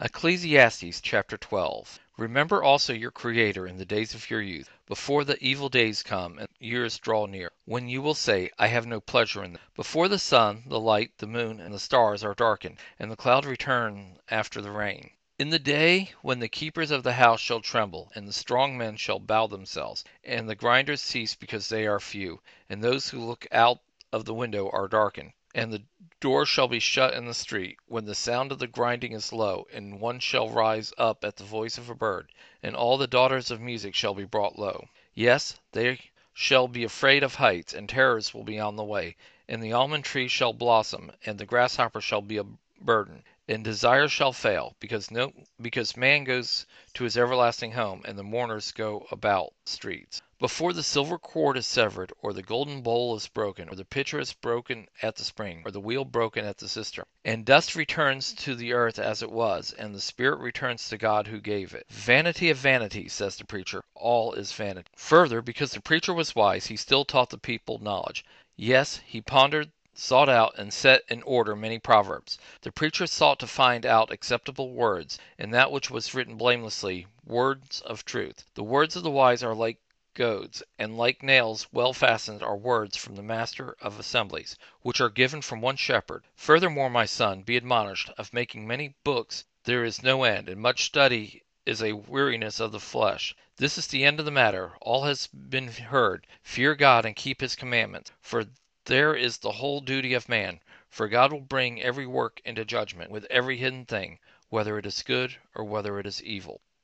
Ecclesiastes chapter 12 Remember also your Creator in the days of your youth, before the evil days come and years draw near, when you will say, I have no pleasure in them; before the sun, the light, the moon, and the stars are darkened, and the clouds return after the rain. In the day when the keepers of the house shall tremble, and the strong men shall bow themselves, and the grinders cease because they are few, and those who look out of the window are darkened, and the door shall be shut in the street, when the sound of the grinding is low, and one shall rise up at the voice of a bird, and all the daughters of music shall be brought low. Yes, they shall be afraid of heights, and terrors will be on the way, and the almond tree shall blossom, and the grasshopper shall be a burden, and desire shall fail, because no because man goes to his everlasting home, and the mourners go about streets. Before the silver cord is severed, or the golden bowl is broken, or the pitcher is broken at the spring, or the wheel broken at the cistern, and dust returns to the earth as it was, and the spirit returns to God who gave it. Vanity of vanities, says the preacher, all is vanity. Further, because the preacher was wise, he still taught the people knowledge. Yes, he pondered sought out and set in order many proverbs. The preacher sought to find out acceptable words, and that which was written blamelessly, words of truth. The words of the wise are like goads, and like nails well fastened are words from the master of assemblies, which are given from one shepherd. Furthermore, my son, be admonished, of making many books there is no end, and much study is a weariness of the flesh. This is the end of the matter. All has been heard. Fear God and keep his commandments, for there is the whole duty of man. For God will bring every work into judgment with every hidden thing, whether it is good or whether it is evil.